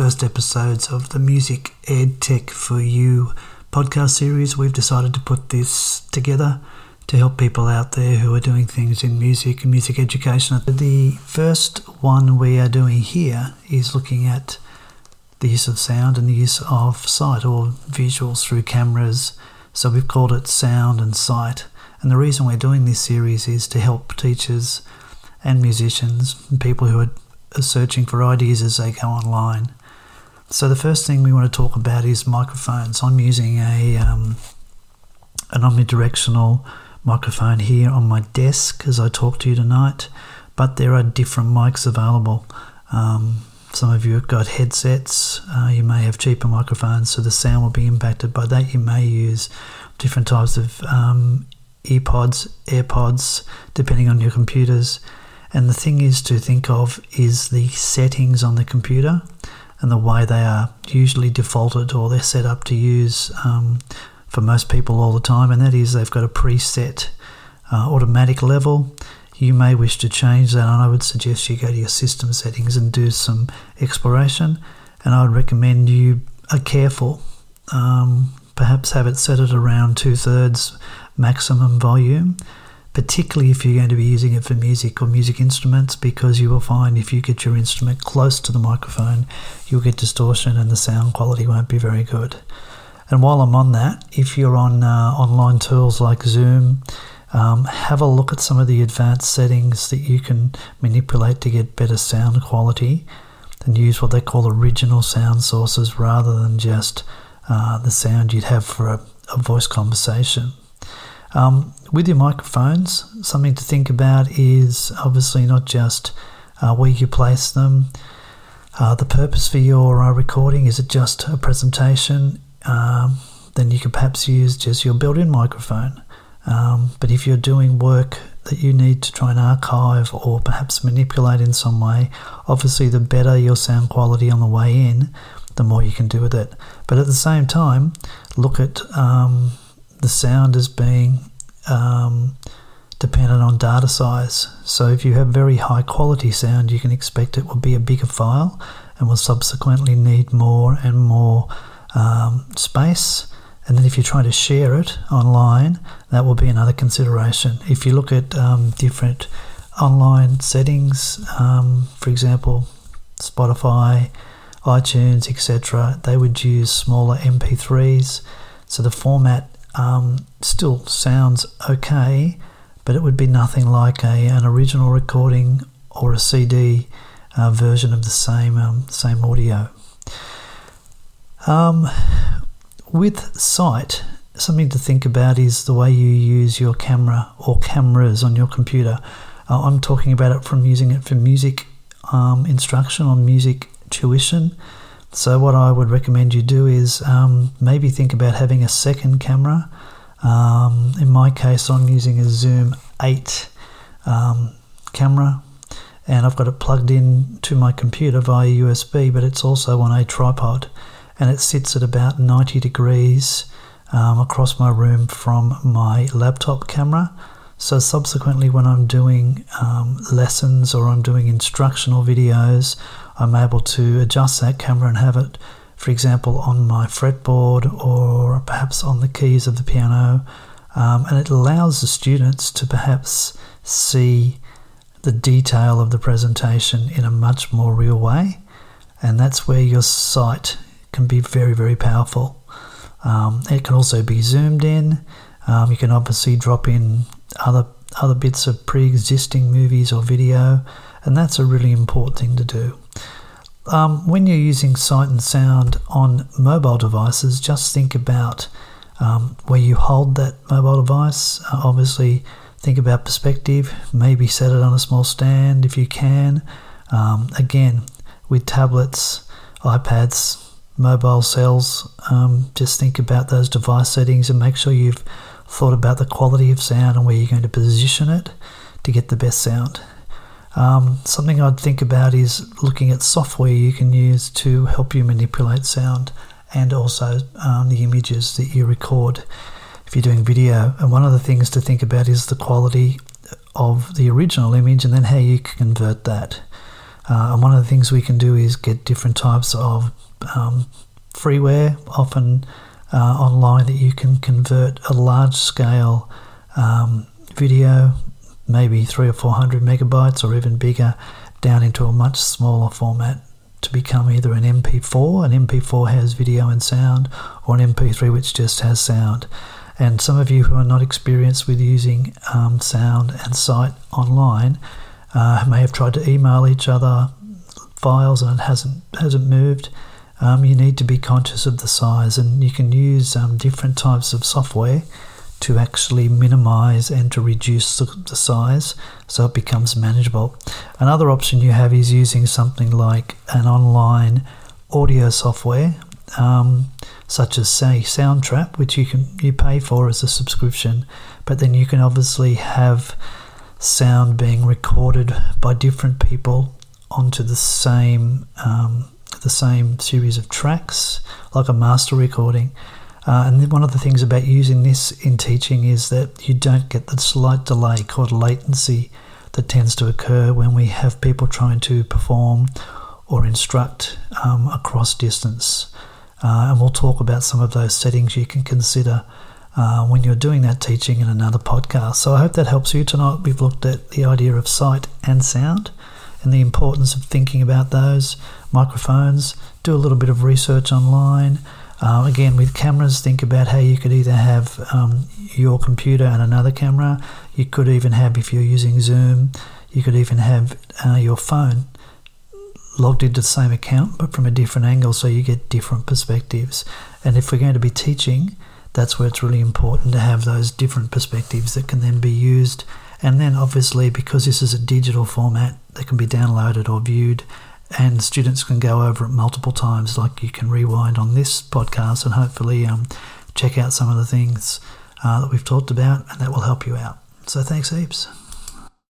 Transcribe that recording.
first episodes of the Music Ed Tech for You podcast series. We've decided to put this together to help people out there who are doing things in music and music education. The first one we are doing here is looking at the use of sound and the use of sight or visuals through cameras. So we've called it Sound and Sight. And the reason we're doing this series is to help teachers and musicians and people who are searching for ideas as they go online. So the first thing we want to talk about is microphones. I'm using a um, an omnidirectional microphone here on my desk as I talk to you tonight, but there are different mics available. Um, some of you have got headsets. Uh, you may have cheaper microphones, so the sound will be impacted by that. You may use different types of um, earpods, AirPods, depending on your computers. And the thing is to think of is the settings on the computer and the way they are usually defaulted or they're set up to use um, for most people all the time. And that is they've got a preset uh, automatic level. You may wish to change that, and I would suggest you go to your system settings and do some exploration. And I would recommend you are careful. Um, perhaps have it set at around two thirds maximum volume particularly if you're going to be using it for music or music instruments, because you will find if you get your instrument close to the microphone, you'll get distortion and the sound quality won't be very good. And while I'm on that, if you're on uh, online tools like Zoom, um, have a look at some of the advanced settings that you can manipulate to get better sound quality and use what they call original sound sources rather than just uh, the sound you'd have for a, a voice conversation. Um, with your microphones, something to think about is obviously not just uh, where you place them. Uh, the purpose for your uh, recording is it just a presentation? Um, then you could perhaps use just your built in microphone. Um, but if you're doing work that you need to try and archive or perhaps manipulate in some way, obviously the better your sound quality on the way in, the more you can do with it. But at the same time, look at um, the sound as being um, dependent on data size. So if you have very high quality sound, you can expect it will be a bigger file and will subsequently need more and more um, space. And then if you're trying to share it online, that will be another consideration. If you look at um, different online settings, um, for example, Spotify, iTunes, etc., they would use smaller MP3s. So the format um, still sounds okay, but it would be nothing like a, an original recording or a CD uh, version of the same um, same audio. Um, with sight, something to think about is the way you use your camera or cameras on your computer. Uh, I'm talking about it from using it for music um, instruction or music tuition. So, what I would recommend you do is um, maybe think about having a second camera. Um, in my case, I'm using a Zoom 8 um, camera and I've got it plugged in to my computer via USB, but it's also on a tripod and it sits at about 90 degrees um, across my room from my laptop camera. So, subsequently, when I'm doing um, lessons or I'm doing instructional videos, I'm able to adjust that camera and have it, for example, on my fretboard or perhaps on the keys of the piano. Um, and it allows the students to perhaps see the detail of the presentation in a much more real way. And that's where your sight can be very, very powerful. Um, it can also be zoomed in. Um, you can obviously drop in other other bits of pre-existing movies or video, and that's a really important thing to do. Um, when you're using sight and sound on mobile devices, just think about um, where you hold that mobile device. Uh, obviously, think about perspective. Maybe set it on a small stand if you can. Um, again, with tablets, iPads, mobile cells, um, just think about those device settings and make sure you've thought about the quality of sound and where you're going to position it to get the best sound. Um, something I'd think about is looking at software you can use to help you manipulate sound and also um, the images that you record if you're doing video. And one of the things to think about is the quality of the original image and then how you can convert that. Uh, and one of the things we can do is get different types of um, freeware, often uh, online, that you can convert a large scale um, video, maybe three or four hundred megabytes or even bigger, down into a much smaller format to become either an MP4, an MP4 has video and sound, or an MP3 which just has sound. And some of you who are not experienced with using um, sound and sight online uh, may have tried to email each other files and it hasn't hasn't moved. Um, you need to be conscious of the size, and you can use um, different types of software to actually minimize and to reduce the, the, size so it becomes manageable. Another option you have is using something like an online audio software, um, such as say Soundtrap, which you can you pay for as a subscription, but then you can obviously have sound being recorded by different people onto the same um, the same series of tracks, like a master recording. Uh, and one of the things about using this in teaching is that you don't get the slight delay called latency that tends to occur when we have people trying to perform or instruct um, across distance. Uh, and we'll talk about some of those settings you can consider uh, when you're doing that teaching in another podcast. So I hope that helps you tonight. We've looked at the idea of sight and sound and the importance of thinking about those microphones. Do a little bit of research online. Uh, again, with cameras, think about how you could either have um, your computer and another camera. You could even have, if you're using Zoom, you could even have uh, your phone logged into the same account but from a different angle so you get different perspectives. And if we're going to be teaching, that's where it's really important to have those different perspectives that can then be used. And then, obviously, because this is a digital format that can be downloaded or viewed and students can go over it multiple times. Like you can rewind on this podcast and hopefully um, check out some of the things uh, that we've talked about, and that will help you out. So thanks heaps.